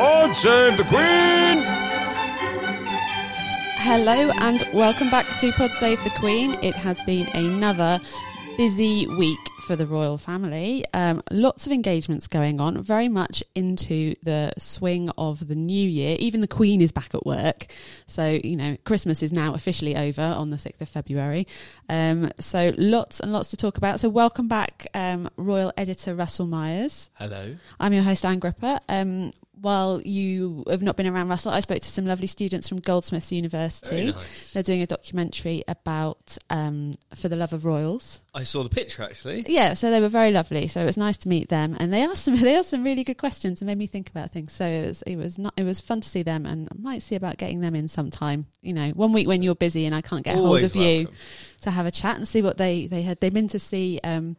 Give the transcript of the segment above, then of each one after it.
God save the Queen! Hello and welcome back to Pod Save the Queen. It has been another busy week for the royal family. Um, lots of engagements going on, very much into the swing of the new year. Even the Queen is back at work. So, you know, Christmas is now officially over on the 6th of February. Um, so, lots and lots to talk about. So, welcome back, um, Royal Editor Russell Myers. Hello. I'm your host, Ann Gripper. While you have not been around Russell, I spoke to some lovely students from Goldsmiths University. Nice. They're doing a documentary about um, For the Love of Royals. I saw the picture actually. Yeah, so they were very lovely. So it was nice to meet them, and they asked some they asked some really good questions and made me think about things. So it was it was not it was fun to see them, and I might see about getting them in sometime. You know, one week when you're busy and I can't get hold Always of you to have a chat and see what they they had. They've been to see um,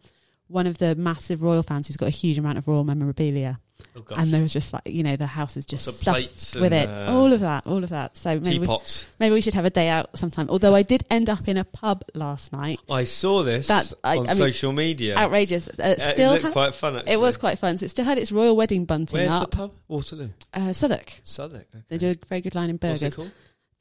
one of the massive royal fans who's got a huge amount of royal memorabilia, Oh and there was just like you know the house is just stuffed with it, uh, all of that, all of that. So maybe we, maybe we should have a day out sometime. Although I did end up in a pub last night. I saw this That's- I- on I mean, social media. Outrageous. Uh, Uh, still, it looked ha- quite fun. Actually. it was quite fun. So it still had its royal wedding bunting up. Where's the pub? Waterloo. Uh, Southwark. Southwark. Okay. They do a very good line in burgers.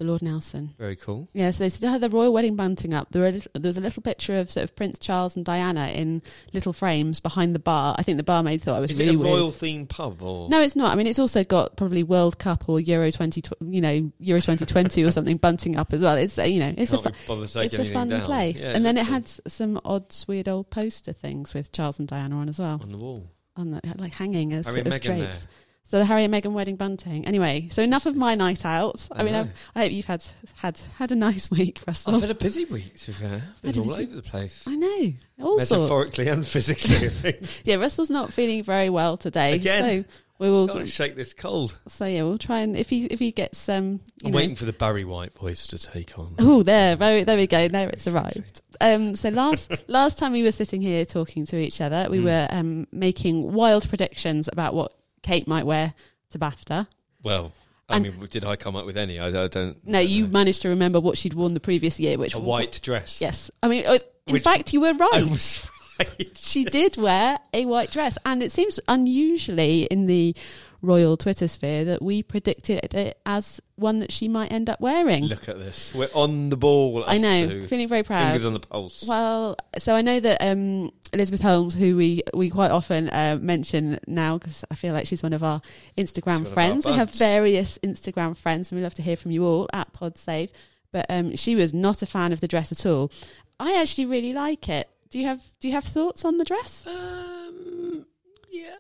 The Lord Nelson. Very cool. Yeah, so they still had the royal wedding bunting up. There, a little, there was a little picture of sort of Prince Charles and Diana in little frames behind the bar. I think the barmaid thought I was Is really it a royal weird. themed pub or? No, it's not. I mean, it's also got probably World Cup or Euro twenty, you know, Euro twenty twenty or something bunting up as well. It's uh, you know, it's a Can't fu- be bothered to take it's a fun down. place. Yeah, and then it looked had some odd, weird old poster things with Charles and Diana on as well, on the wall. on the, like hanging as sort of drapes. there. So the Harry and Meghan wedding bunting. Anyway, so enough of my night out. I, I mean, I. I hope you've had had had a nice week, Russell. I've had a busy week. To be fair, been all busy- over the place. I know all sorts. Metaphorically and physically. I think. Yeah, Russell's not feeling very well today. Again? So we will. Can't shake this cold. So yeah, we'll try and if he if he gets um. You I'm know, waiting for the Barry White voice to take on. Oh, there, there, there we go. There it's arrived. Um, so last last time we were sitting here talking to each other, we Mm. were um, making wild predictions about what Kate might wear to BAFTA. Well, I And- mean, did I come up with any? I, I don't. No, I you managed to remember what she'd worn the previous year, which a white dress. Yes, I mean, uh, in Which- fact, you were right. I right. was right. she did wear a white dress, and it seems unusually in the royal Twitter sphere that we predicted it as one that she might end up wearing. Look at this. We're on the ball. I know, two. feeling very proud. Fingers on the pulse. Well, so I know that um, Elizabeth Holmes, who we, we quite often uh, mention now, because I feel like she's one of our Instagram one of our friends. We have various Instagram friends, and we love to hear from you all at PodSave. But um, she was not a fan of the dress at all. I actually really like it. Do you have Do you have thoughts on the dress? Um, yeah,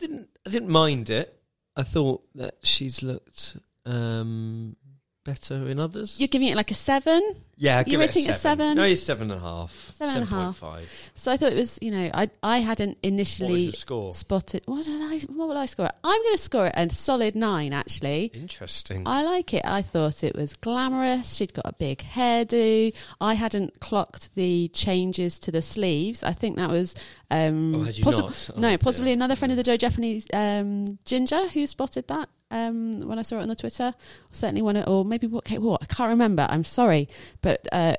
didn't. I didn't mind it. I thought that she's looked um, better in others. You're giving it like a seven. yeah, I'd you give it rating it a seven? No, it's seven and a half. Seven and a half. 7.5. So I thought it was, you know, I I hadn't initially score? spotted. What did I? What will I score it? I'm going to score it a solid nine. Actually, Interesting. I like it. I thought it was glamorous. She'd got a big hairdo. I hadn't clocked the changes to the sleeves. I think that was um, oh, had you possi- not? Oh, no, possibly another friend of the Joe Japanese um, Ginger who spotted that um, when I saw it on the Twitter. Certainly one, or maybe what Kate wore. I can't remember. I'm sorry, but. Uh,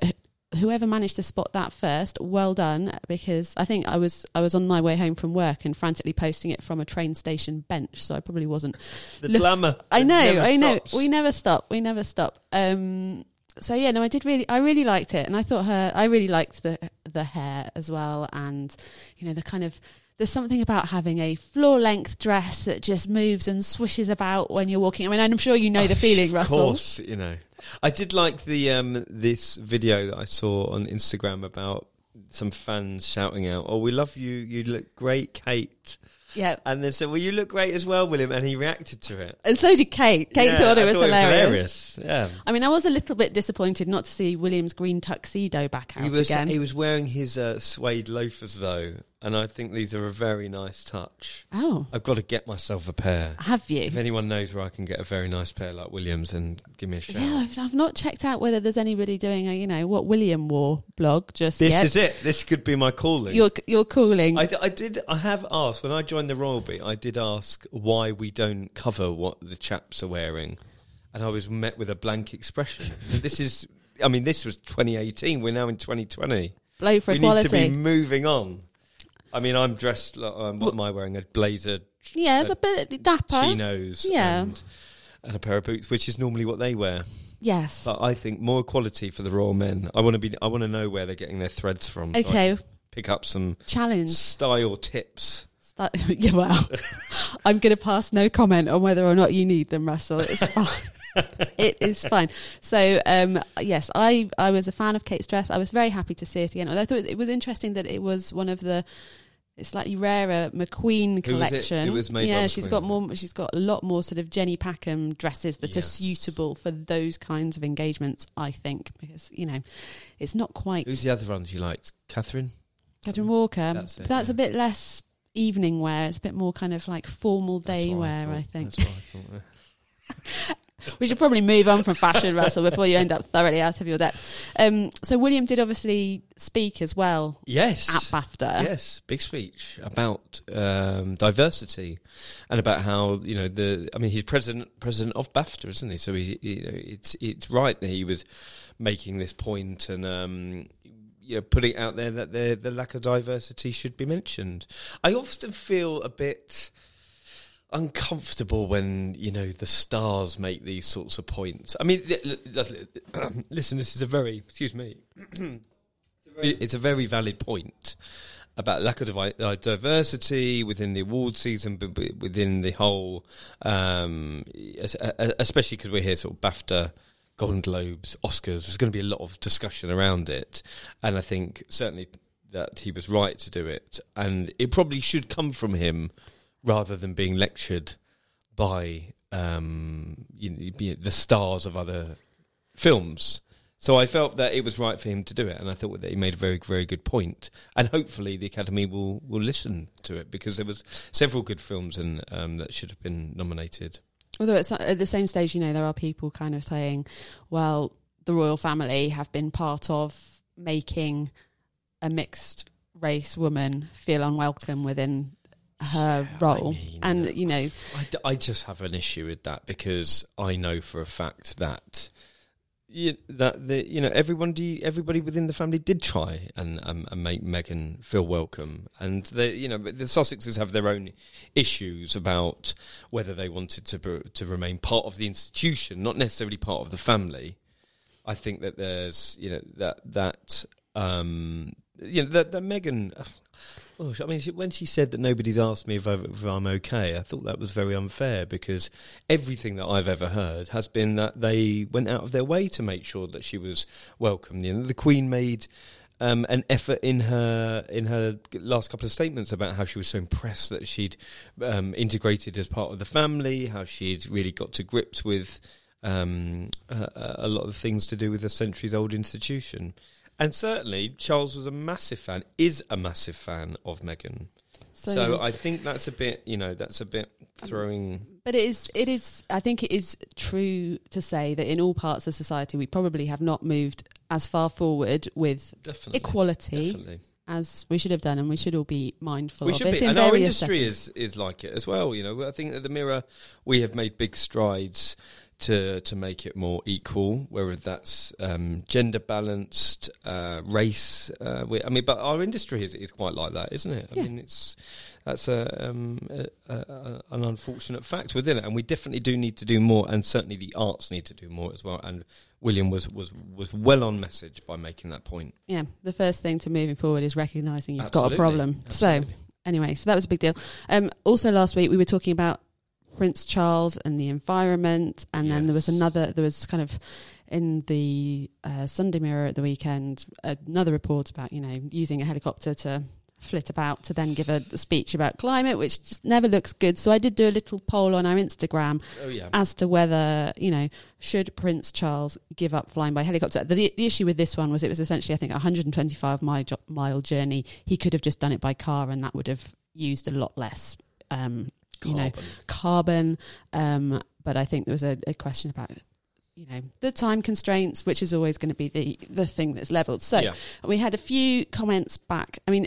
Whoever managed to spot that first, well done. Because I think I was I was on my way home from work and frantically posting it from a train station bench, so I probably wasn't The Look, glamour. I know, I know. stops. We never stop. We never stop. Um, so yeah, no, I did really, I really liked it, and I thought her, I really liked the the hair as well, and you know the kind of. There's something about having a floor length dress that just moves and swishes about when you're walking. I mean, I'm sure you know the feeling, Of Russell. Of course, you know. I did like the um, this video that I saw on Instagram about some fans shouting out, "Oh, we love you! You look great, Kate!" Yeah, And they said, "Well, you look great as well, William." And he reacted to it. and so did Kate. Kate Yeah, thought it was hilarious. hilarious. Yeah, I mean, I was a little bit disappointed not to see William's green tuxedo back out he was again. he was wearing his uh, suede loafers though, and I think these are a very nice touch. oh, I've got to get myself a pair. have you? If anyone knows where I can get a very nice pair like Williams, then give me a shout. Yeah, I've, I've not checked out whether there's anybody doing a, you know, what William wore blog just This yet. is it. This could be my calling. You're you're cooling. I, d- I did. I have asked when I joined the Royal Bee. I did ask why we don't cover what the chaps are wearing, and I was met with a blank expression. this is. I mean, this was 2018. We're now in 2020. Blow for we equality. need to be moving on. I mean, I'm dressed. Like, um, what am I wearing? A blazer Yeah, a bit dapper. chinos Yeah. and, and a pair of boots, which is normally what they wear. Yes. But I think more equality for the royal men. I want to be. I want to know where they're getting their threads from. Okay, can pick up some challenge. style tips. Start, yeah, well, I'm going to pass no comment on whether or not you need them, Russell. It's fine. it is fine. So, um, yes, I, I was a fan of Kate's dress. I was very happy to see it again. Although I thought it was interesting that it was one of the slightly rarer McQueen was it? collection. It was made yeah, she's McQueen. got more. She's got a lot more sort of Jenny Packham dresses that are suitable for those kinds of engagements. I think because you know, it's not quite Who's the other one you liked? Catherine. Catherine Walker. That's it, That's yeah. a bit less evening wear. It's a bit more kind of like formal day wear, thought. I, think. That's what I thought. yeah. we should probably move on from fashion, Russell, before you end up thoroughly out of your depth. Um, so William did obviously speak as well Yes. at BAFTA. Yes, big speech about um, diversity and about how you know the. I mean, he's president president of BAFTA, isn't he? So he, you know, it's it's right that he was making this point and um, you know putting out there that the the lack of diversity should be mentioned. I often feel a bit uncomfortable when you know the stars make these sorts of points. I mean, listen, this is a very excuse me. it's a very valid point about lack of uh, diversity within the award season, but within the whole, um, especially because we're here sort of BAFTA. Golden Globes, Oscars. There's going to be a lot of discussion around it, and I think certainly that he was right to do it, and it probably should come from him rather than being lectured by um, you know, the stars of other films. So I felt that it was right for him to do it, and I thought that he made a very, very good point. And hopefully, the Academy will, will listen to it because there was several good films and um, that should have been nominated. Although it's at the same stage, you know, there are people kind of saying, well, the royal family have been part of making a mixed race woman feel unwelcome within her Yeah, I role. mean, and, you know, I, d- I just have an issue with that because I know for a fact that you, that the you know everybody everybody within the family did try and um, and make Meghan feel welcome, and the you know the Sussexes have their own issues about whether they wanted to to remain part of the institution, not necessarily part of the family. I think that there's you know that that um, you know that, that Meghan. Oh, I mean, she, when she said that nobody's asked me if, I, I'm okay, I thought that was very unfair because everything that I've ever heard has been that they went out of their way to make sure that she was welcome. You know, the Queen made um, an effort in her in her last couple of statements about how she was so impressed that she'd um, integrated as part of the family, how she'd really got to grips with um, a, a lot of things to do with a centuries old institution. And certainly, Charles was a massive fan, is a massive fan of Meghan. so, So, I think that's a bit, you know, that's a bit throwing. But it is, it is. I think it is true to say that in all parts of society, we probably have not moved as far forward with Definitely. equality Definitely. as we should have done, and we should all be mindful We of should it be. in And our industry settings. is, is like it as well. You know, I think at the Mirror, we have made big strides to to make it more equal, whether that's um, gender balanced, uh, race. Uh, we, I mean, but our industry is, is quite like that, isn't it? I Yeah. mean, it's that's a, um, a, a, an unfortunate fact within it, and we definitely do need to do more, and certainly the arts need to do more as well. And William was was was well on message by making that point. Yeah, the first thing to moving forward is recognizing you've got a Absolutely. problem. So anyway, so that was a big deal. Um, also, last week we were talking about Prince Charles and the environment, and then there was another. There was kind of in the uh, Sunday Mirror at the weekend another report about you know using a helicopter to flit about to then give a, a speech about climate, which just never looks good. So I did do a little poll on our Instagram oh yeah, as to whether you know should Prince Charles give up flying by helicopter. The, the issue with this one was it was essentially I think a 125 mile mile journey. He could have just done it by car, and that would have used a lot less. Um, you know, Carbon. Um, but I think there was a, a question about, you know, the time constraints, which is always going to be the the thing that's leveled. So yeah. we had a few comments back. I mean,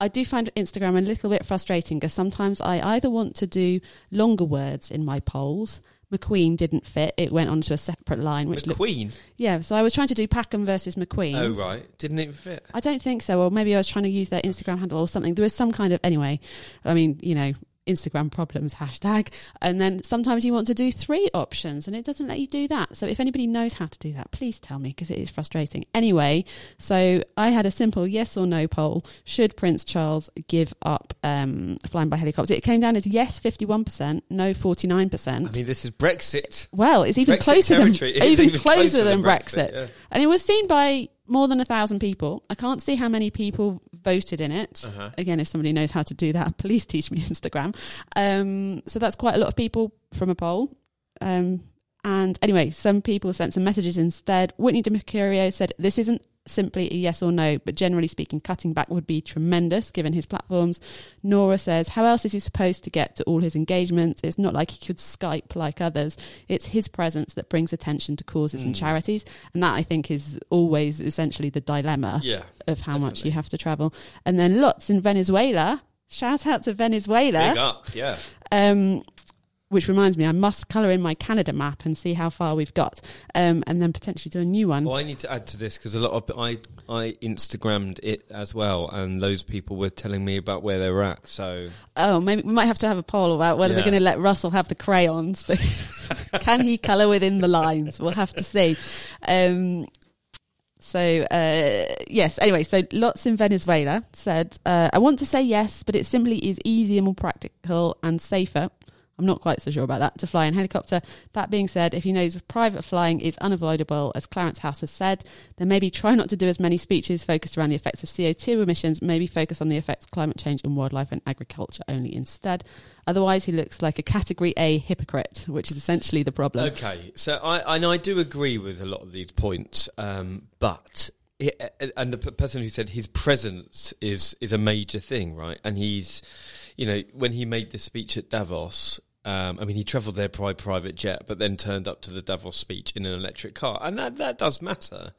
I do find Instagram a little bit frustrating because sometimes I either want to do longer words in my polls. McQueen didn't fit; it went onto a separate line, which looked McQueen. yeah. So I was trying to do Packham versus McQueen. Oh right, didn't it fit. I don't think so. Or maybe I was trying to use their Instagram handle or something. There was some kind of anyway. I mean, you know, Instagram problems hashtag. And then sometimes you want to do three options and it doesn't let you do that. So if anybody knows how to do that, please tell me because it is frustrating. Anyway, so I had a simple yes or no poll. Should Prince Charles give up um, flying by helicopter? It came down as yes, 51%, no, 49%. I mean, this is Brexit. Well, it's even Brexit closer than. Even, even closer, closer than than Brexit. Brexit, yeah. And it was seen by more than a thousand people. I can't see how many people voted in it. Uh-huh. Again, if somebody knows how to do that, please teach me Instagram. Um, so that's quite a lot of people from a poll. Um, and anyway, some people sent some messages instead. Whitney de Mercurio said, This isn't simply a yes or no, but generally speaking, cutting back would be tremendous given his platforms. Nora says, How else is he supposed to get to all his engagements? It's not like he could Skype like others. It's his presence that brings attention to causes and Mm. charities. And that, I think, is always essentially the dilemma Yeah. of how much you have to travel. And then lots in Venezuela. Shout out to Venezuela. Big up. Yeah. Um, which reminds me, I must colour in my Canada map and see how far we've got, um, and then potentially do a new one. Well, I need to add to this because a lot of I I Instagrammed it as well, and those people were telling me about where they were at. So Oh, maybe we might have to have a poll about whether we're going to let Russell have the crayons, but can he colour within the lines? We'll have to see. Um, so uh, yes. Anyway, so lots in Venezuela said, uh, "I want to say yes, but it simply is easier, more practical, and safer." I'm not quite so sure about that to fly in helicopter. That being said, if he knows private flying is unavoidable, as Clarence House has said, then maybe try not to do as many speeches focused around the effects of CO2 emissions. Maybe focus on the effects of climate change and wildlife and agriculture only instead. Otherwise, he looks like a Category A hypocrite, which is essentially the problem. okay, so I and I do agree with a lot of these points, um, but. And the person who said his presence is is a major thing, right? And he's, you know, when he made the speech at Davos, um, I mean, he travelled there by private jet, but then turned up to the Davos speech in an electric car, and that that does matter.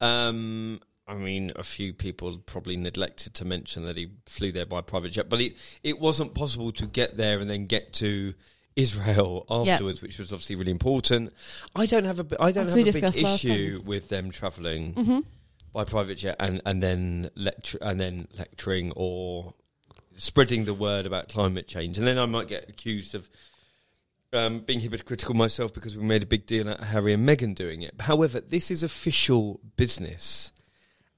Um, I mean, a few people probably neglected to mention that he flew there by private jet, but it it wasn't possible to get there and then get to Israel afterwards, which was obviously really important. I don't have a I don't As have a big issue with them travelling hmm by private jet and and then lecture and then lecturing or spreading the word about climate change, and then I might get accused of. Um, being hypocritical myself because we made a big deal out of Harry and Meghan doing it. However, this is official business.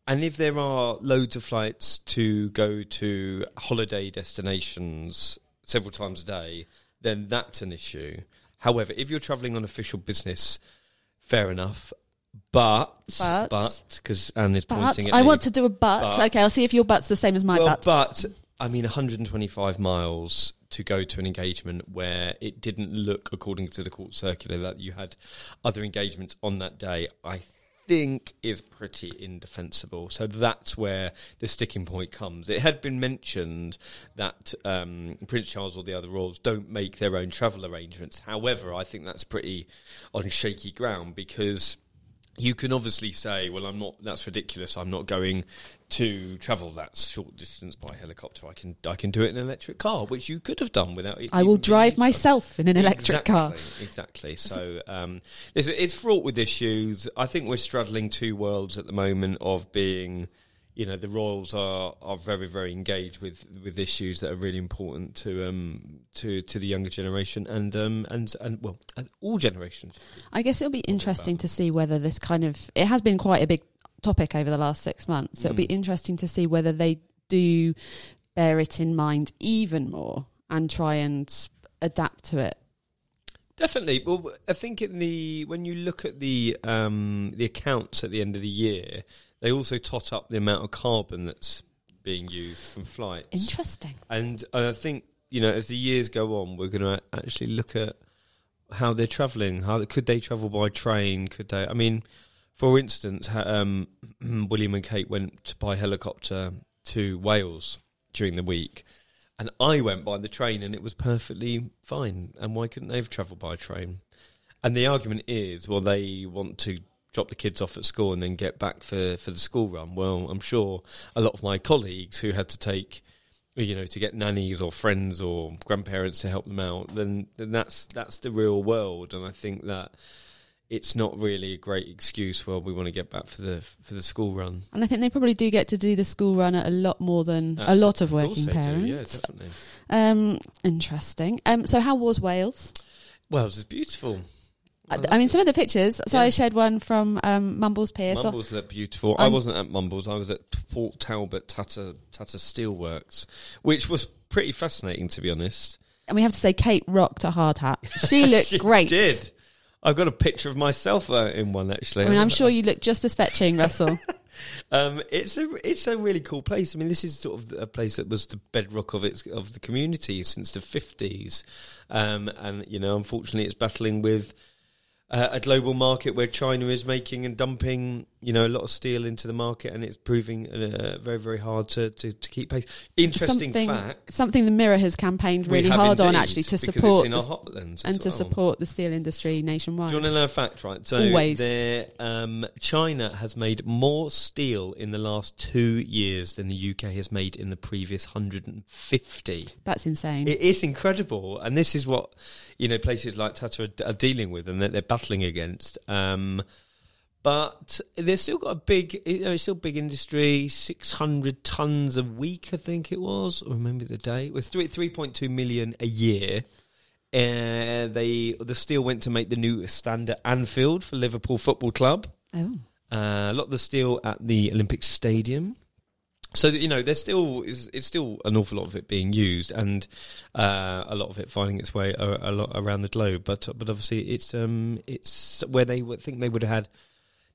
And if there are loads of flights to go to holiday destinations several times a day, then that's an issue. However, if you're travelling on official business, fair enough. But, But- but, because Ann is But pointing at I me. want to do a but. But- Okay, I'll see if your but's the same as my well, butt. but I mean, 125 miles to go to an engagement where it didn't look, according to the court circular, that you had other engagements on that day. I think is pretty indefensible. So that's where the sticking point comes. It had been mentioned that um, Prince Charles or the other royals don't make their own travel arrangements. However, I think that's pretty on shaky ground because you can obviously say, well, I'm not. That's ridiculous. I'm not going to travel that short distance by helicopter. I can I can do it in an electric car, which you could have done without. I will drive myself in an electric exactly, car. Exactly. So um, it's, it's fraught with issues. I think we're straddling two worlds at the moment of being, you know, the royals are, are very very engaged with, with issues that are really important to um to, to the younger generation and um and and well all generations. I guess it'll be interesting to see whether this kind of it has been quite a big topic over the last six months. So it'll be Mm. interesting to see whether they do bear it in mind even more and try and adapt to it. Definitely. Well, I think in the when you look at the um, the accounts at the end of the year, they also tot up the amount of carbon that's being used from flights. Interesting. And I think you know, as the years go on, we're going to actually look at how they're travelling. How could they travel by train? Could they? I mean, for instance, um, William and Kate went by helicopter to Wales during the week, and I went by the train, and it was perfectly fine. And why couldn't they have travelled by train? And the argument is, well, they want to drop the kids off at school and then get back for, for the school run. Well, I'm sure a lot of my colleagues who had to take, you know, to get nannies or friends or grandparents to help them out, then, then that's that's the real world. And I think that it's not really a great excuse. Well, we want to get back for the for the school run. And I think they probably do get to do the school run a lot more than a lot of working they do, parents. Yeah, definitely. Um, interesting. Um, so how was Wales? Wales is beautiful. I, I mean, some of the pictures. So Yeah. I shared one from um, Mumbles Pier. So Mumbles look beautiful. I I'm- wasn't at Mumbles. I was at Port Talbot Tata Tata Steelworks, which was pretty fascinating to be honest. and we have to say, Kate rocked a hard hat. She looked great. She great. Did I've got a picture of myself uh, in one actually. I mean, I'm sure you look just as fetching, Russell. Um, it's a it's a really cool place. I mean, this is sort of a place that was the bedrock of its of the community since the fifties, um, and you know, unfortunately, it's battling with uh, a global market where China is making and dumping, you know, a lot of steel into the market, and it's proving uh, very very hard to, to, to keep pace. Interesting something, fact. something the Mirror has campaigned really hard on actually to support it's in our the- and to support the steel industry nationwide. Do you want to know a fact, right? So Always. um, China has made more steel in the last two years than the UK has made in the previous 150. That's insane. It is incredible, and this is what you know places like Tata are, are dealing with and that they're battling against. Um, but they've still got a big, you know, it's still big industry. Six hundred tons a week, I think it was. I remember the day. It was three three point two million a year. Uh, they the steel went to make the new stand at Anfield for Liverpool Football Club. oh. Uh, a lot of the steel at the Olympic Stadium. So that, you know, there's still is it's still an awful lot of it being used, and uh, a lot of it finding its way a, a lot around the globe. But but obviously, it's um it's where they would think they would have had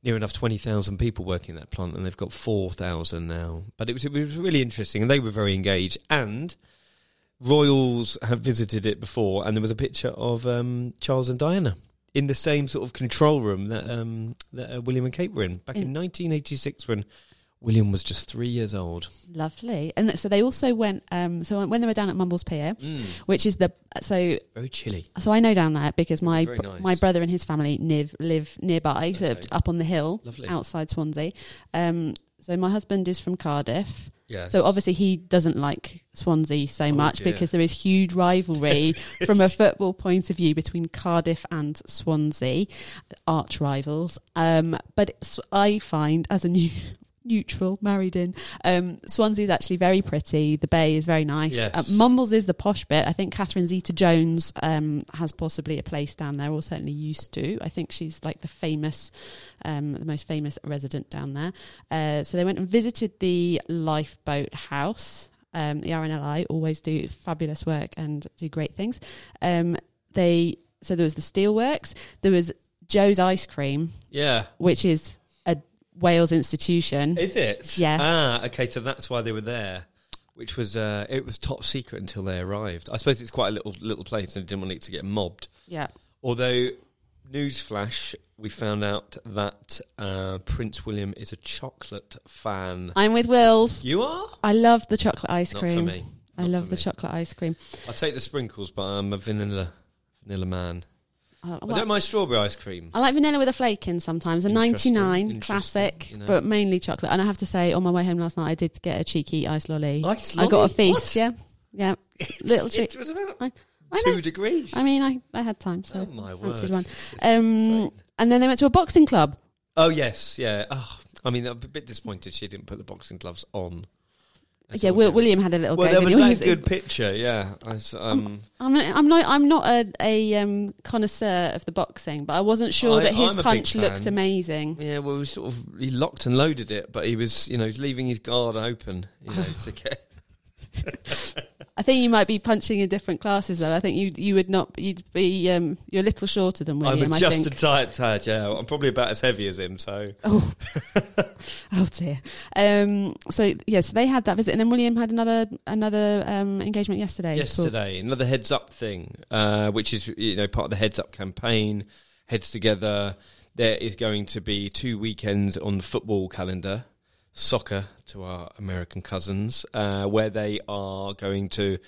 near enough twenty thousand people working in that plant, and they've got four thousand now. But it was it was really interesting, and they were very engaged. And royals have visited it before, and there was a picture of um, Charles and Diana in the same sort of control room that um, that uh, William and Kate were in back in In- 1986 when William was just three years old. Lovely. And so they also went. Um, so when they were down at Mumbles Pier, Mm, which is the so very chilly. so I know down there because my nice. my brother and his family live live nearby, sort of up on the hill Lovely. outside Swansea. Um, so my husband is from Cardiff, Yes. so obviously he doesn't like Swansea so Oh, much dear. because there is huge rivalry from a football point of view between Cardiff and Swansea, arch rivals. Um, but I find as a new. Neutral, married in. Um, Swansea is actually very pretty. The bay is very nice. Yes. Uh, Mumbles is the posh bit. I think Catherine Zeta Jones um, has possibly a place down there, or certainly used to. I think she's like the famous, um, the most famous resident down there. Uh, so they went and visited the lifeboat house. Um, the RNLI always do fabulous work and do great things. Um, they so there was the steelworks. There was Joe's ice cream, yeah. which is Wales institution. Is it? Yes. Ah, okay. So that's why they were there, which was uh, it was top secret until they arrived. I suppose it's quite a little little place and they didn't want it to get mobbed. yeah. Although, newsflash, we found out that uh, Prince William is a chocolate fan. I'm with Wills. You are? I love the chocolate ice Not cream. for me. I Not love for the me. chocolate ice cream. I'll take the sprinkles, but I'm a vanilla vanilla man. Uh, I well, don't mind strawberry ice cream. I like vanilla with a flake in sometimes. A Interesting, 99 classic, you know. but mainly chocolate. And I have to say, on my way home last night, I did get a cheeky ice lolly. Ice I got a lolly? feast. What? Yeah, yeah. Little treat. It was about I- I two know. degrees. I mean, I, I had time, so oh my fancied word! one. Um, and then they went to a boxing club. oh yes, yeah. Oh, I mean, I'm a bit disappointed she didn't put the boxing gloves on. That's yeah, all Will. William had a little Well, go. there was he? that He good picture. Yeah, I s- um, I'm not, I'm not. I'm not a, a um, connoisseur of the boxing, but I wasn't sure I- that his I'm punch looked amazing. yeah. Well, we sort of he locked and loaded it, but he was, you know, he's leaving his guard open, you know, to get. I think you might be punching in different classes, though. I think you you would not. You'd be. Um, you're a little shorter than William. I'm just a tight tad. Yeah, I'm probably about as heavy as him. So Oh, oh dear. Um, so yeah, so they had that visit, and then William had another another um, engagement yesterday. Cool. yesterday, another heads up thing, uh, which is you know part of the heads up campaign. Heads together. There is going to be two weekends on the football calendar, soccer to our American cousins, uh, where they are going to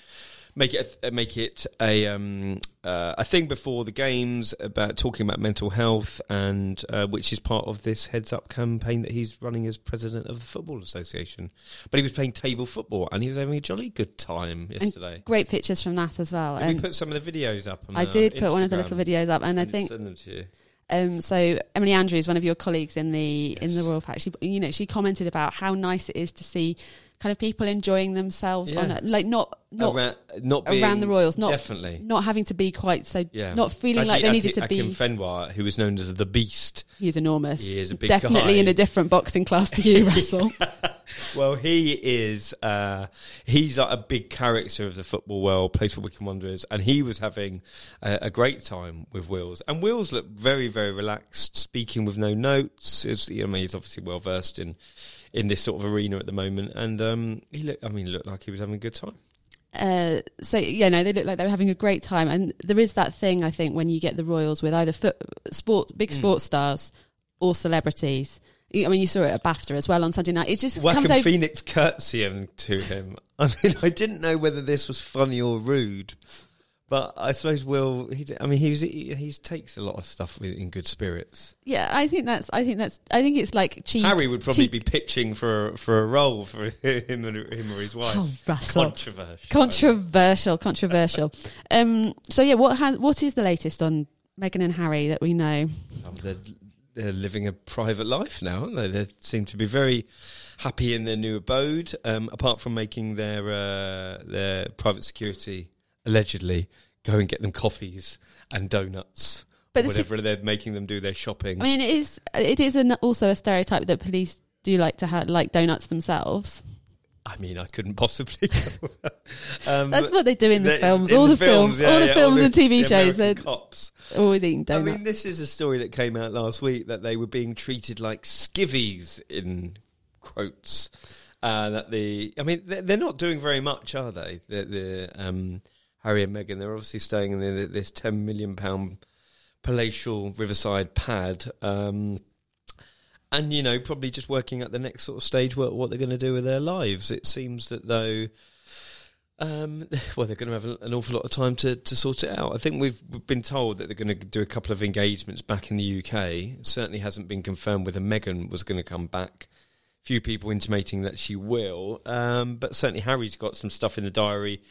make it a, make it a um, uh, a thing before the games about talking about mental health and uh, which is part of this heads up campaign that he's running as president of the football association. But he was playing table football and he was having a jolly good time yesterday. Great pictures from that as well. Did we put some of the videos up? On I did put one of the little videos up, and I didn't think send them to you. Um, so Emily Andrews, one of your colleagues in the in the Royal Pack, she you know she commented about how nice it is to see kind of people enjoying themselves on Yeah. a, like not not around, not being, around the Royals, not definitely. not having to be quite so Yeah, not feeling Aki- like they Aki- needed to Akim be. Fenwar, who was known as the Beast. He's enormous. He is a big Definitely guy. in a different boxing class to you, Russell. Well, he is. Uh, he's like a big character of the football world. Plays for Wycombe Wanderers, and he was having a, a great time with Wills. And Wills looked very, very relaxed, speaking with no notes. It's, I mean, he's obviously well versed in in this sort of arena at the moment, and um, he looked. I mean, looked like he was having a good time. Uh, so yeah, no, they look like they were having a great time, and there is that thing I think when you get the Royals with either foot, sport, big Mm. sports stars or celebrities. I mean, you saw it at BAFTA as well on Sunday night. It just Joaquin comes over. Phoenix curtsying to him. I mean, I didn't know whether this was funny or rude, but I suppose Will. He, I mean, he was, he, he takes a lot of stuff with, in good spirits. Yeah, I think that's. I think that's. I think it's like cheap. Harry would probably cheap- be pitching for for a role for him and him or his wife. Oh, Russell. Controversial. Controversial, controversial. um, so yeah, what has what is the latest on Meghan and Harry that we know? Um, they're, they're living a private life now, aren't they? They seem to be very happy in their new abode. Um, apart from making their uh, their private security allegedly go and get them coffees and donuts. But this is- whatever they're making them do their shopping. I mean, it is it is an, also a stereotype that police do like to have like donuts themselves. I mean, I couldn't possibly. um, That's what they do in the films. in all the, films, yeah, all the yeah, films the- and TV the shows. They're cops. always eating donuts. I mean, this is a story that came out last week that they were being treated like skivvies in quotes. Uh, that the, I mean, they're, they're not doing very much, are they? The, the um, Harry and Meghan, they're obviously staying in this ten million pound palatial riverside pad, um, and you know, probably just working at the next sort of stage what what they're going to do with their lives. It seems that though. Um, well, they're going to have an awful lot of time to, to sort it out. I think we've, we've been told that they're going to do a couple of engagements back in the UK. It certainly hasn't been confirmed whether Meghan was going to come back. Few people intimating that she will, um, but certainly Harry's got some stuff in the diary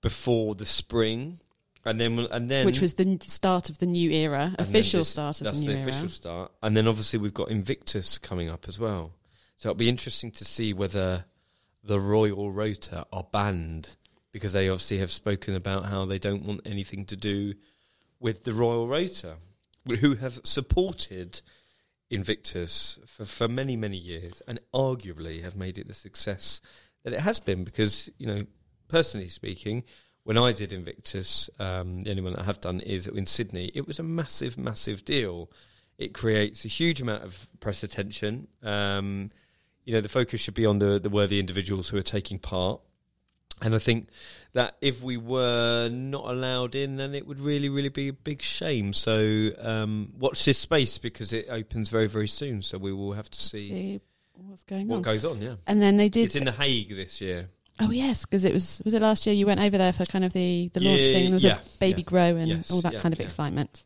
before the spring, and then and then which was the start of the new era, official this- start of the new the era. official start, and then obviously we've got Invictus coming up as well. So it'll be interesting to see whether the Royal Rota are banned because they obviously have spoken about how they don't want anything to do with the Royal Rota, who have supported Invictus for, for many many years and arguably have made it the success that it has been because you know personally speaking when I did Invictus, um, the only one that I have done is in Sydney. It was a massive, massive deal. It creates a huge amount of press attention. Um, you know, the focus should be on the the worthy individuals who are taking part. And I think that if we were not allowed in, then it would really, really be a big shame. So um, watch this space because it opens very, very soon. So we will have to see See what's going what on. goes on. Yeah, and then they did. it's in the Hague this year. Oh yes, because it was was it last year you went over there for kind of the the launch Yeah, thing. and There was yeah, a baby yeah. grow and Yes, all that kind of excitement.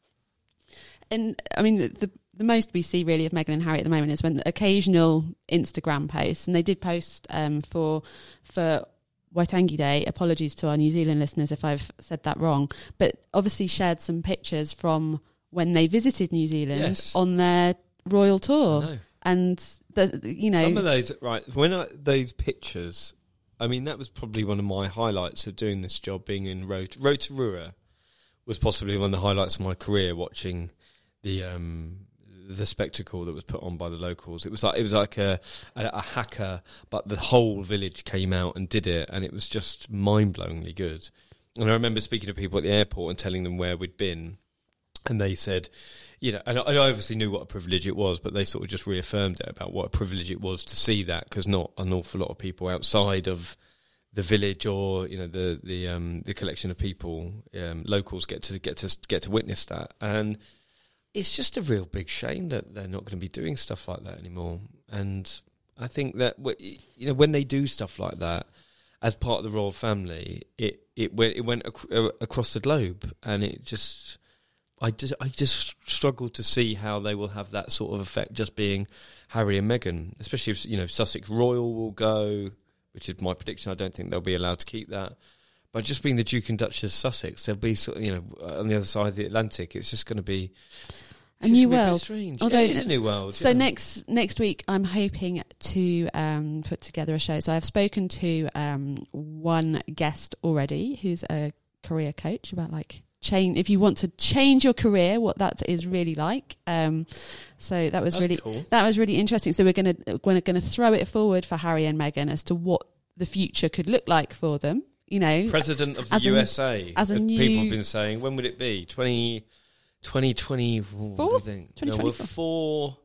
And I mean, the, the the most we see really of Meghan and Harry at the moment is when the occasional Instagram posts, and they did post um, for for Waitangi Day. Apologies to our New Zealand listeners if I've said that wrong, but obviously shared some pictures from when they visited New Zealand Yes. on their royal tour, and the, you know Some of those, right? When I, those pictures, I mean, that was probably one of my highlights of doing this job. Being in Rot- Rotorua was possibly one of the highlights of my career. Watching the um, the spectacle that was put on by the locals. It was like it was like a, a, a haka, but the whole village came out and did it, and it was just mind blowingly good. And I remember speaking to people at the airport and telling them where we'd been, and they said, you know, and I, obviously knew what a privilege it was, but they sort of just reaffirmed it about what a privilege it was to see that because not an awful lot of people outside of the village or you know the the um, the collection of people um, locals get to get to get to witness that. And it's just a real big shame that they're not going to be doing stuff like that anymore. And I think that you know when they do stuff like that as part of the royal family it it went it went ac- uh, across the globe and it just I just I just struggle to see how they will have that sort of effect just being Harry and Meghan especially if you know Sussex Royal will go which is my prediction. I don't think they'll be allowed to keep that. But just being the Duke and Duchess of Sussex, they'll be sort of, you know on the other side of the Atlantic. It's just going to be A new It's gonna be world. Strange. Although- yeah, it is a new world. So yeah. next next week, I'm hoping to um, put together a show. So I've spoken to um, one guest already, who's a career coach about like change. If you want to change your career, what that is really like. Um, so that was That's really cool. that was really interesting. So we're gonna we're gonna throw it forward for Harry and Meghan as to what the future could look like for them. You know, President of the As a- USA. as a new- people have been saying. When would it be? 20, 2020 what do you think? No, well, 2024. four.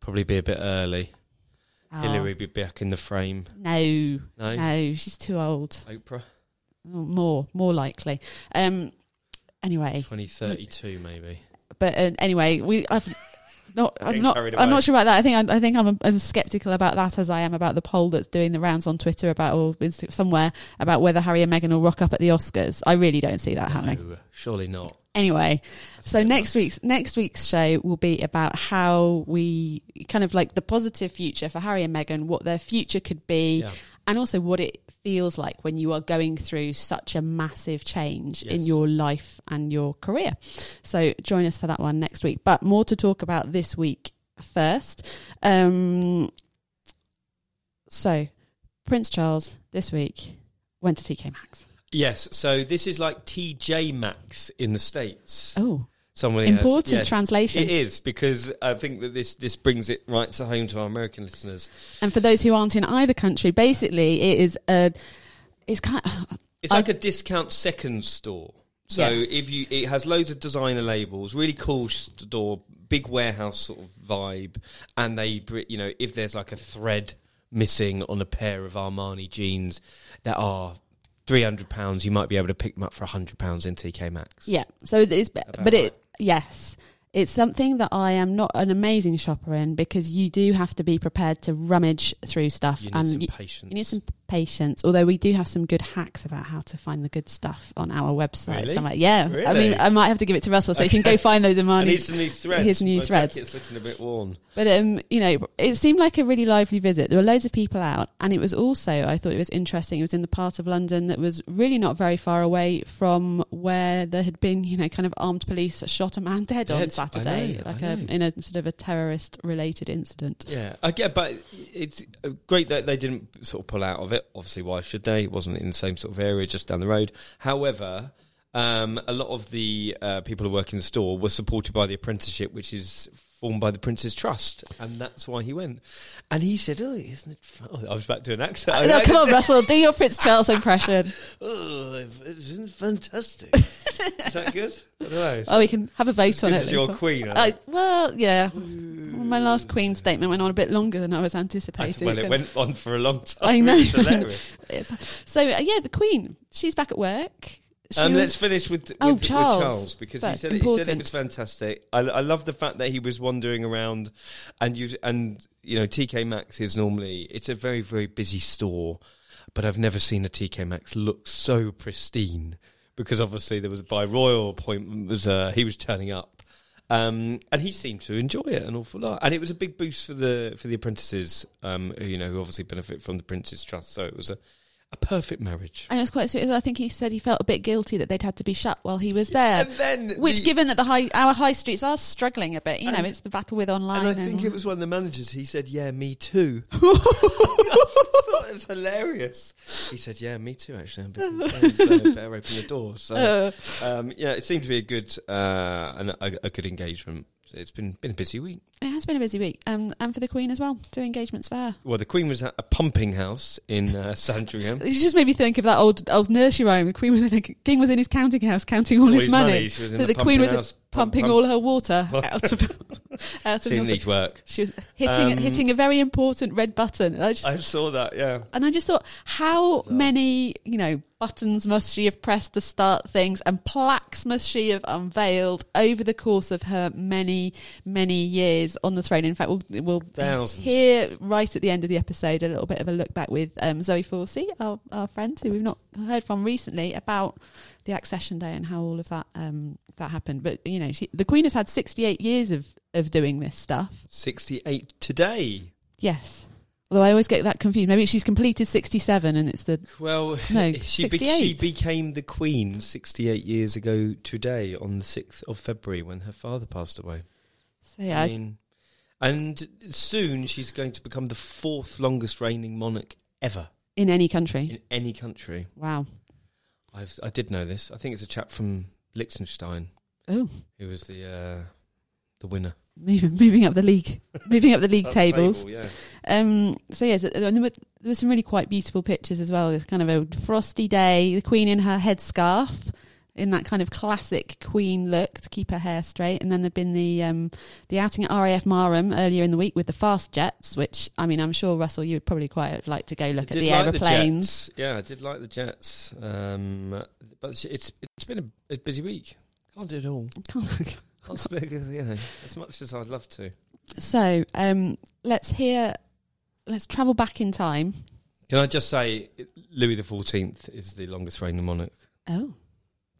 Probably be a bit early. Oh, Hillary be back in the frame. No, No, no, she's too old. Oprah. More, more likely. Um, anyway, Twenty thirty two maybe. but uh, anyway, we. I've not. I'm not. carried I'm not sure about that. I think. I, I think I'm as skeptical about that as I am about the poll that's doing the rounds on Twitter about or Insta- somewhere about whether Harry and Meghan will rock up at the Oscars. I really don't see that happening. No, surely not. Anyway, That's so a bit next week's next week's show will be about how we kind of like the positive future for Harry and Meghan, what their future could be, Yeah. And also what it feels like when you are going through such a massive change in your life and your career. So join us for that one next week. But more to talk about this week first. Um, so Prince Charles this week went to TK Maxx. Yes, so this is like TJ Maxx in the States. Oh, Somebody has- important yes. translation. It is because I think that this this brings it right to home to our American listeners. And for those who aren't in either country, basically it is a it's kind of, It's like a discount second store. So Yeah. if you, it has loads of designer labels, really cool store, big warehouse sort of vibe, and they, you know, if there's like a thread missing on a pair of Armani jeans that are three hundred pounds, you might be able to pick them up for hundred pounds in TK Maxx. yeah. So it's About but it. Yes. It's something that I am not an amazing shopper in because you do have to be prepared to rummage through stuff You need and you, patience. you need some patience. Although we do have some good hacks about how to find the good stuff on our website. Really? Somewhere. Yeah. I mean, I might have to give it to Russell so you can go find those in I need some new threads. Here's new My threads. jacket's looking a bit worn. But um, you know, it seemed like a really lively visit. There were loads of people out, and it was also I thought it was interesting. It was in the part of London that was really not very far away from where there had been, you know, kind of armed police shot a man dead, on Dead, I Saturday, know, I like a, in a sort of a terrorist related incident. Yeah, I get, but it's uh, great that they didn't sort of pull out of it. Obviously, why should they? It wasn't in the same sort of area, just down the road. However, um, a lot of the uh, people who work in the store were supported by the apprenticeship, which is formed by the Prince's Trust, and that's why he went. And he said, "Oh, isn't it?" Fun? I was about to an accent. Oh, come on, Russell, do your Prince Charles impression. Oh, isn't fantastic? is that good? Oh, we can have a vote on it. You're queen. Uh, well, yeah. My last Queen statement went on a bit longer than I was anticipating. well, it went on for a long time. I know. It's hilarious. So uh, yeah, the Queen. She's back at work. Um, let's finish with, with, Oh, with Charles. Charles because he said, it, he said it was fantastic. I, I love the fact that he was wandering around, and you and you know TK Maxx is normally it's a very very busy store, but I've never seen a TK Maxx look so pristine because obviously there was by royal appointment was uh, he was turning up. Um, and he seemed to enjoy it an awful lot, and it was a big boost for the for the apprentices, um, who, you know, who obviously benefit from the Prince's Trust. So it was a, a perfect marriage. And it was quite sweet. I think he said he felt a bit guilty that they'd had to be shut while he was there. And then, Which, the- given that the high our high streets are struggling a bit, you know, it's the battle with online. And I think it was one of the managers. He said, "Yeah, me too." I thought it was hilarious. He said, "Yeah, me too." Actually, I'm a bit so better open the door. So, um, yeah, it seemed to be a good uh, and a, a good engagement. It's been been a busy week. it has been a busy week, um, and for the Queen as well. Two engagements for her. Well, the Queen was at a pumping house in uh, Sandringham. It just made me think of that old old nursery rhyme. The Queen was in a king was in his counting house counting all, All his, his money. money. She was in so the the, Queen was house, pump, pumping pump. all her water out of She didn't the- work. She was hitting Um, hitting a very important red button. And I just I saw that. Yeah. and I just thought, how many you know buttons must she have pressed to start things, and plaques must she have unveiled over the course of her many many years on the throne? In fact, we'll we'll Thousands. hear right at the end of the episode a little bit of a look back with um, Zoe Forsey, our our friend who we've not heard from recently about the accession day and how all of that um, that happened. But you know, she, the Queen has had sixty eight years of of doing this stuff. Sixty-eight today. Yes. Although I always get that confused. Maybe she's completed 67 and it's the. Well, No, she, be- 68. she became the queen 68 years ago today on the 6th of February when her father passed away. So yeah, I mean, and soon she's going to become the fourth longest reigning monarch ever in any country. in any country. Wow. I've, I did know this. I think it's a chap from Liechtenstein Oh, who was the uh, the winner. moving moving up the league, moving up the league tables. table, yeah. Um, so yes, uh, there were, there were some really quite beautiful pictures as well. It's kind of a frosty day. The Queen in her headscarf, in that kind of classic Queen look to keep her hair straight. And then there'd been the um, the outing at RAF Marham earlier in the week with the fast jets, which I mean, I'm sure Russell, you would probably quite like to go look I at the like aeroplanes. jets. yeah, I did like the jets. Um, but it's it's, it's been a, a busy week. Can't do it all. Can't speak, you know, as much as I'd love to. so um, let's hear. Let's travel back in time. Can I just say, Louis the Fourteenth is the longest reigning monarch. Oh,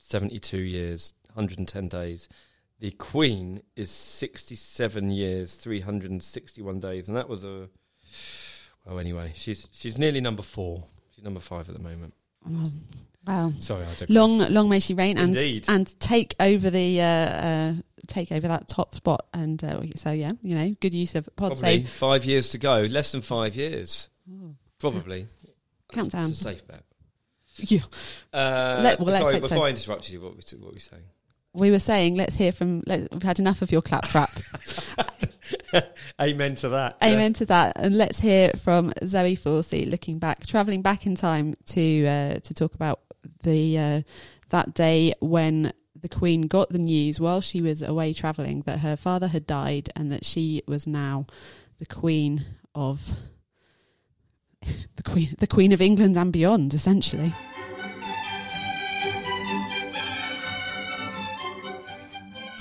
72 years, 110 days. The Queen is 67 years, 361 days, and that was a. Well, anyway, she's she's nearly number four. She's number five at the moment. um, wow. Sorry, I don't. long long may she reign and Indeed. and take over the uh, uh take over that top spot and uh, so yeah you know good use of pod Probably save five years to go. Less than five years. Probably. Countdown. It's a safe bet. Yeah. Uh, Let- well, let's sorry, hope so. before I interrupted you, what were we, what were we saying? we were saying let's hear from let, we've had enough of your claptrap Amen to that. amen to that and let's hear from zoe forsey looking back travelling back in time to uh, to talk about the uh, that day when the queen got the news while she was away travelling that her father had died and that she was now the queen of the queen the queen of England and beyond essentially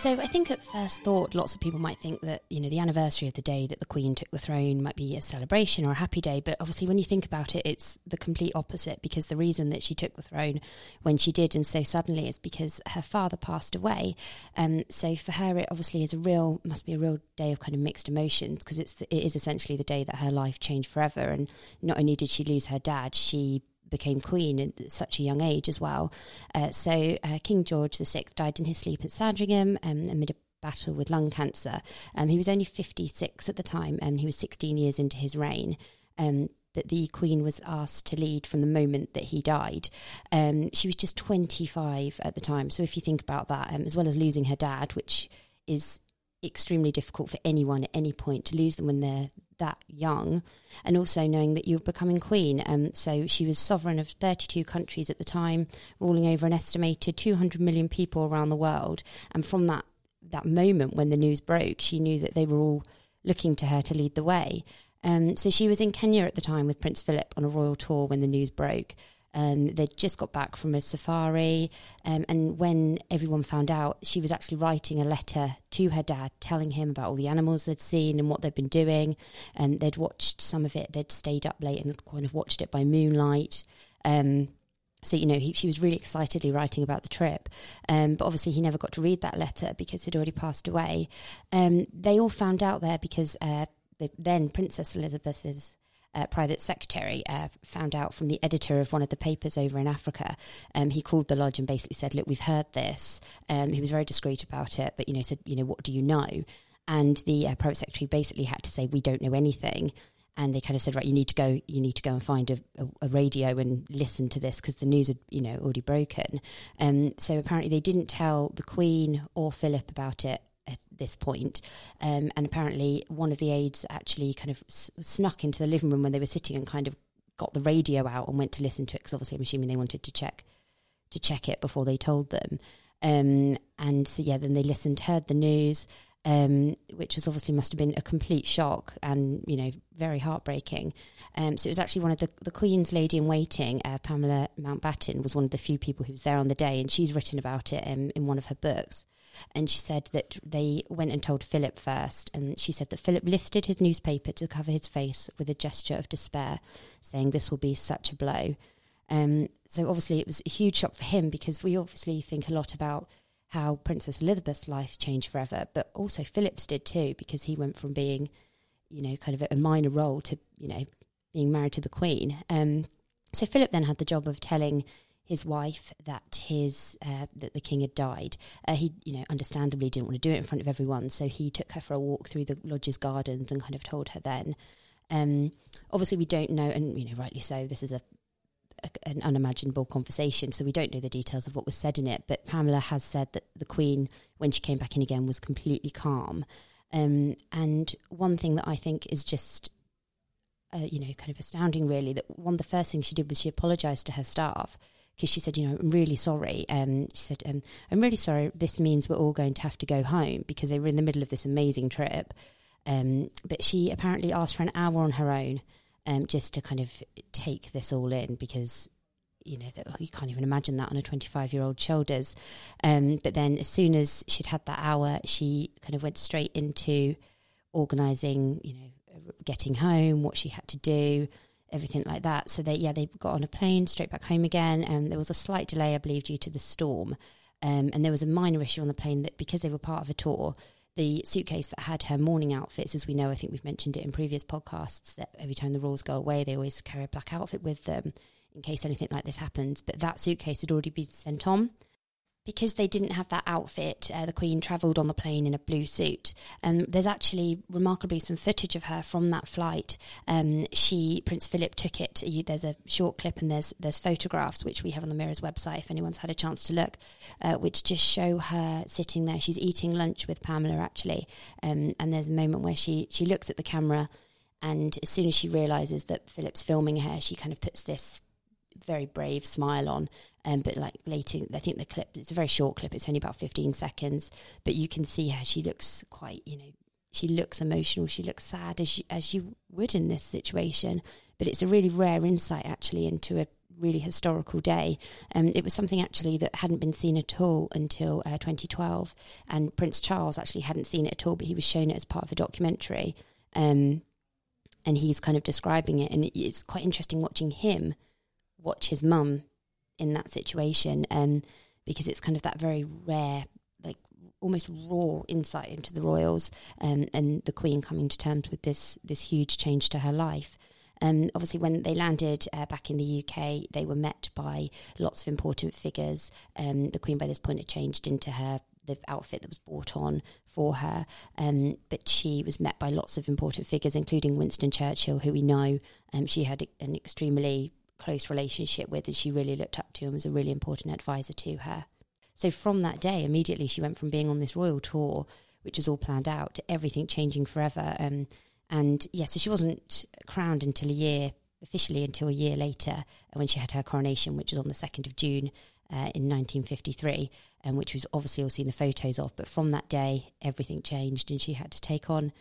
So I think at first thought, lots of people might think that you know the anniversary of the day that the Queen took the throne might be a celebration or a happy day, but obviously when you think about it, it's the complete opposite because the reason that she took the throne when she did and so suddenly is because her father passed away. Um, so for her, it obviously is a real must be a real day of kind of mixed emotions because it's the, it is essentially the day that her life changed forever. And not only did she lose her dad, she became queen at such a young age as well. Uh, so uh, King George VI died in his sleep at Sandringham um, amid a battle with lung cancer. Um, he was only 56 at the time, and he was 16 years into his reign. Um, but the Queen was asked to lead from the moment that he died. Um, she was just 25 at the time. So if you think about that, um, as well as losing her dad, which is extremely difficult for anyone at any point to lose them when they're that young, and also knowing that you're becoming queen. Um, so she was sovereign of 32 countries at the time, ruling over an estimated 200 million people around the world. And from that that moment when the news broke, she knew that they were all looking to her to lead the way. Um, so she was in Kenya at the time with Prince Philip on a royal tour when the news broke. Um, they'd just got back from a safari, um, and when everyone found out, she was actually writing a letter to her dad, telling him about all the animals they'd seen and what they'd been doing. And they'd watched some of it. They'd stayed up late and kind of watched it by moonlight. Um, so you know, he, she was really excitedly writing about the trip, um, but obviously he never got to read that letter because he'd already passed away. Um, they all found out there because uh, the, then Princess Elizabeth's uh, private secretary uh, found out from the editor of one of the papers over in Africa. Um, he called the lodge and basically said, "Look, we've heard this." Um, he was very discreet about it, but you know, said, "You know, what do you know?" And the uh, private secretary basically had to say, "We don't know anything." And they kind of said, "Right, you need to go. You need to go and find a, a, a radio and listen to this because the news had, you know, already broken." Um, so apparently, they didn't tell the Queen or Philip about it at this point. Um, and apparently, one of the aides actually kind of s- snuck into the living room when they were sitting and kind of got the radio out and went to listen to it because obviously, I'm assuming they wanted to check to check it before they told them. Um, and so yeah, then they listened, heard the news. Um, which was obviously must have been a complete shock and you know very heartbreaking. Um, so it was actually one of the the Queen's lady in waiting, uh, Pamela Mountbatten, was one of the few people who was there on the day, and she's written about it um, in one of her books. And she said that they went and told Philip first, and she said that Philip lifted his newspaper to cover his face with a gesture of despair, saying, "This will be such a blow." Um, so obviously it was a huge shock for him because we obviously think a lot about how Princess Elizabeth's life changed forever, but also Philip's did too because he went from being, you know, kind of a minor role to you know being married to the Queen. Um, so Philip then had the job of telling his wife that his uh, that the king had died. Uh, he, you know, understandably didn't want to do it in front of everyone, so he took her for a walk through the lodge's gardens and kind of told her then. Um, obviously, we don't know, and you know, rightly so. This is a, a, an unimaginable conversation, so we don't know the details of what was said in it. But Pamela has said that the Queen, when she came back in again, was completely calm. Um, and one thing that I think is just uh, you know, kind of astounding, really, that one of the first things she did was she apologised to her staff because she said, you know, I'm really sorry. Um, she said, um, I'm really sorry. This means we're all going to have to go home because they were in the middle of this amazing trip. Um, but she apparently asked for an hour on her own um, just to kind of take this all in because you know you can't even imagine that on a 25 year old shoulders um, but then as soon as she'd had that hour she kind of went straight into organizing you know getting home what she had to do everything like that. So they yeah they got on a plane straight back home again, and there was a slight delay, I believe, due to the storm. Um, and there was a minor issue on the plane that because they were part of a tour, the suitcase that had her mourning outfits, as we know, I think we've mentioned it in previous podcasts, that every time the rules go away, they always carry a black outfit with them in case anything like this happens. But that suitcase had already been sent on because they didn't have that outfit, uh, the Queen travelled on the plane in a blue suit. Um, there's actually remarkably some footage of her from that flight. Um, she, Prince Philip, took it. You, there's a short clip and there's there's photographs which we have on the Mirror's website if anyone's had a chance to look, uh, which just show her sitting there. She's eating lunch with Pamela actually, um, and there's a moment where she she looks at the camera. And as soon as she realizes that Philip's filming her, she kind of puts this very brave smile on. Um, but like later, I think the clip, it's a very short clip, it's only about 15 seconds, but you can see her. She looks quite, you know, she looks emotional, she looks sad as you, as you would in this situation. But it's a really rare insight actually into a really historical day. Um, it was something actually that hadn't been seen at all until uh, 2012. And Prince Charles actually hadn't seen it at all, but he was shown it as part of a documentary. Um, and he's kind of describing it. And it's quite interesting watching him watch his mum in that situation um, because it's kind of that very rare, like almost raw insight into the royals um, and the Queen coming to terms with this this huge change to her life. Um, obviously, when they landed uh, back in the UK, they were met by lots of important figures. Um, the Queen, by this point, had changed into her the outfit that was bought on for her, um, but she was met by lots of important figures, including Winston Churchill, who we know um, she had an extremely close relationship with and she really looked up to and was a really important advisor to her. So from that day, immediately she went from being on this royal tour, which was all planned out, to everything changing forever. Um, and yes, yeah, so she wasn't crowned until a year, officially until a year later, when she had her coronation, which was on the 2nd of June uh, in 1953, um, which was obviously all seen the photos of. But from that day, everything changed and she had to take on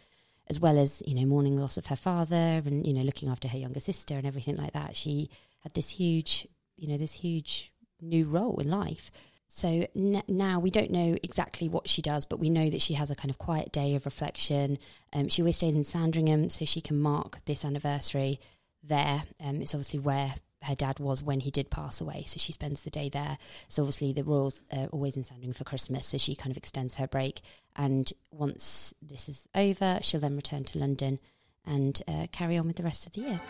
as well as you know mourning the loss of her father and you know looking after her younger sister and everything like that. She had this huge you know this huge new role in life. So n- now we don't know exactly what she does but we know that she has a kind of quiet day of reflection. Um, she always stays in sandringham so she can mark this anniversary there. Um, it's obviously where her dad was when he did pass away. So she spends the day there. So obviously the royals are always in Sandringham for Christmas. So she kind of extends her break. And once this is over, she'll then return to London and uh, carry on with the rest of the year.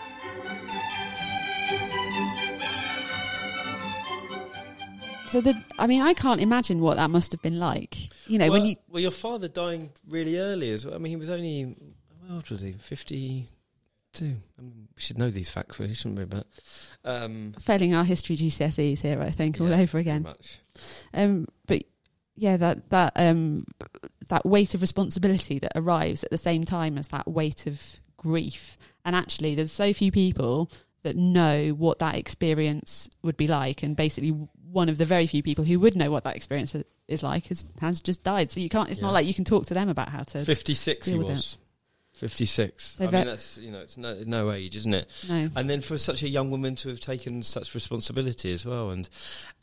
So the, I mean, I can't imagine what that must have been like. You know, well, when you well, your father dying really early as well. I mean, he was only how old was he? Fifty do. I mean, we should know these facts, really, shouldn't we? But um, failing our history GCSEs here, I think, yeah, all over again. Um, but yeah, that that um, that weight of responsibility that arrives at the same time as that weight of grief, and actually, there's so few people that know what that experience would be like, and basically, one of the very few people who would know what that experience is like has, has just died. So you can't. It's yeah. not like you can talk to them about how to. Fifty-six. He was. 56. So I mean, that's, you know, it's no, no age, isn't it? No. And then for such a young woman to have taken such responsibility as well. And,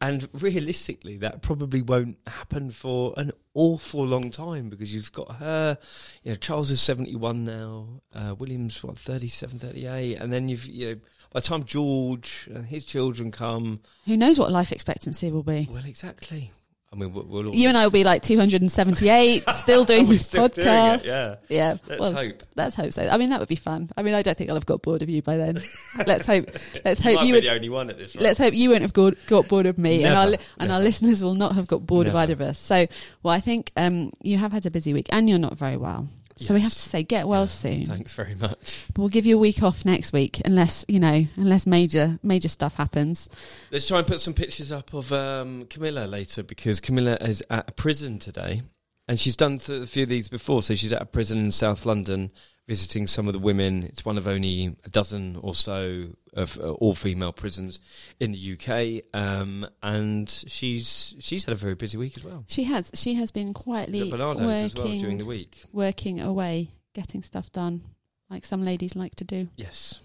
and realistically, that probably won't happen for an awful long time because you've got her, you know, Charles is 71 now, uh, William's, what, 37, 38. And then you've, you know, by the time George and his children come. Who knows what life expectancy will be? Well, exactly. I mean, we'll, we'll all You and I will be like 278, still doing this still doing podcast. yeah. Yeah. Let's well, hope. let's hope so. I mean, that would be fun. I mean, I don't think I'll have got bored of you by then. let's hope. Let's You hope you be would. the only one at this. Rate. Let's hope you won't have got, got bored of me, and our Never, li- and our listeners will not have got bored of either of us. So, well, I think um, you have had a busy week, and you're not very well. So we have to say, get well Yeah, soon. Thanks very much. We'll give you a week off next week, unless you know, unless major major stuff happens. Let's try and put some pictures up of um, Camilla later because Camilla is at a prison today, and she's done a few of these before. So she's at a prison in South London visiting some of the women. It's one of only a dozen or so of uh, all female prisons in the UK, um, and she's she's had a very busy week as well. She has she has been quietly as well working during the week. working away, getting stuff done, like some ladies like to do. Yes.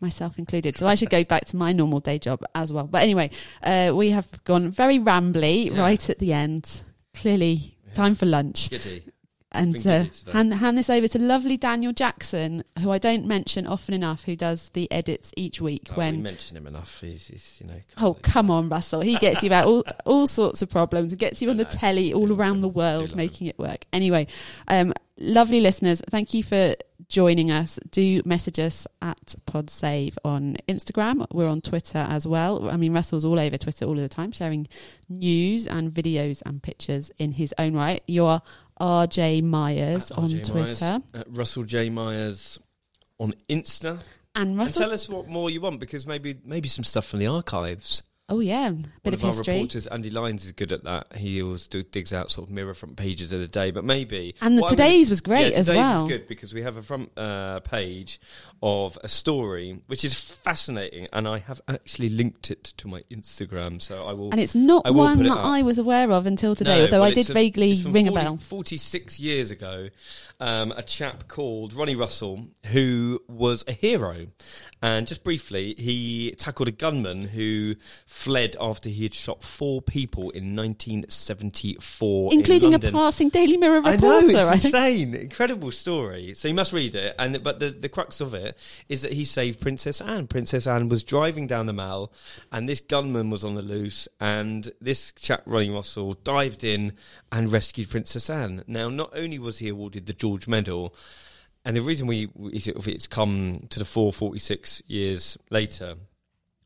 myself included. So I should go back to my normal day job as well. But anyway, uh, we have gone very rambly Yeah. right at the end. Clearly, Yeah. time for lunch. Giddy. And uh, hand, hand this over to lovely Daniel Jackson, who I don't mention often enough, who does the edits each week Oh, we when. mention him enough. He's, he's you know. Oh come on, Russell! He gets you about all all sorts of problems. He gets you on the telly all around the world, making it work. Anyway, um, lovely listeners, thank you for joining us. Do message us at PodSave on Instagram. We're on Twitter as well. I mean, Russell's all over Twitter all of the time, sharing news and videos and pictures in his own right. You're RJ Myers At on RJ Twitter, Myers, Russell J Myers on Insta. and And Russell. tell us what more you want because maybe maybe some stuff from the archives. Oh yeah, bit One of of our history. reporters, Andy Lyons, is good at that. He always do, digs out sort of mirror front pages of the day. But maybe And the what I would- today's was great yeah, as today's well. is good because we have a front uh, page of a story which is fascinating, and I have actually linked it to my Instagram. So I will. And it's not I one that. I was aware of until today, No, although well, I did a- vaguely ring 40 a bell. 46 years ago, um, a chap called Ronnie Russell, who was a hero. And just briefly, he tackled a gunman who fled after he had shot four people in 1974. in Including a passing Daily Mirror reporter. I know it's I think. insane, incredible story. So you must read it. And but the the crux of it is that he saved Princess Anne. Princess Anne was driving down the Mall, and this gunman was on the loose, and this chap Ronnie Russell dived in and rescued Princess Anne. Now, not only was he awarded the George Medal. And the reason we, we it's come to the fore 46 years later,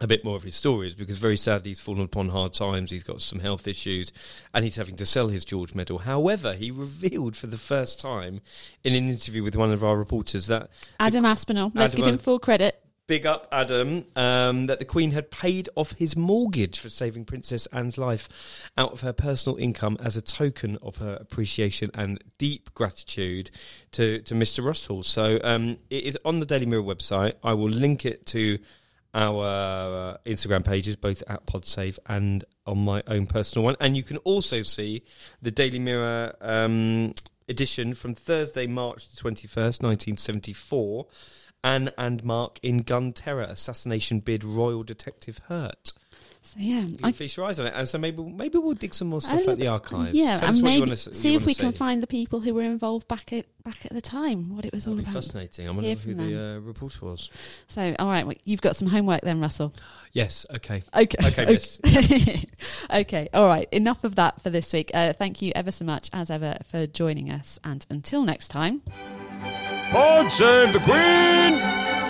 a bit more of his stories because very sadly he's fallen upon hard times. He's got some health issues and he's having to sell his George Medal. However, he revealed for the first time in an interview with one of our reporters that Adam Aspinall. Let's Adam give him full credit. big up Adam um, that the Queen had paid off his mortgage for saving Princess Anne's life out of her personal income as a token of her appreciation and deep gratitude to, to Mr. Russell. So um, it is on the Daily Mirror website. I will link it to our uh, Instagram pages, both at PodSave and on my own personal one. And you can also see the Daily Mirror um, edition from Thursday, March the 21st, 1974. Anne and Mark in Gun Terror Assassination Bid Royal Detective Hurt. So yeah, You can I, feast your eyes on it, and so maybe maybe we'll dig some more stuff I- at the archives. yeah, Tell us and what you maybe wanna s- you see if wanna we can find the people who were involved back at back at the time, what it was That'd all be about. fascinating. I wonder who from the uh, reporter was. So, all right, well, you've got some homework then, Russell. Yes. Okay. Okay. Okay, miss. okay. All right. Enough of that for this week. Uh, thank you ever so much, as ever, for joining us. And until next time. Pod save the Queen!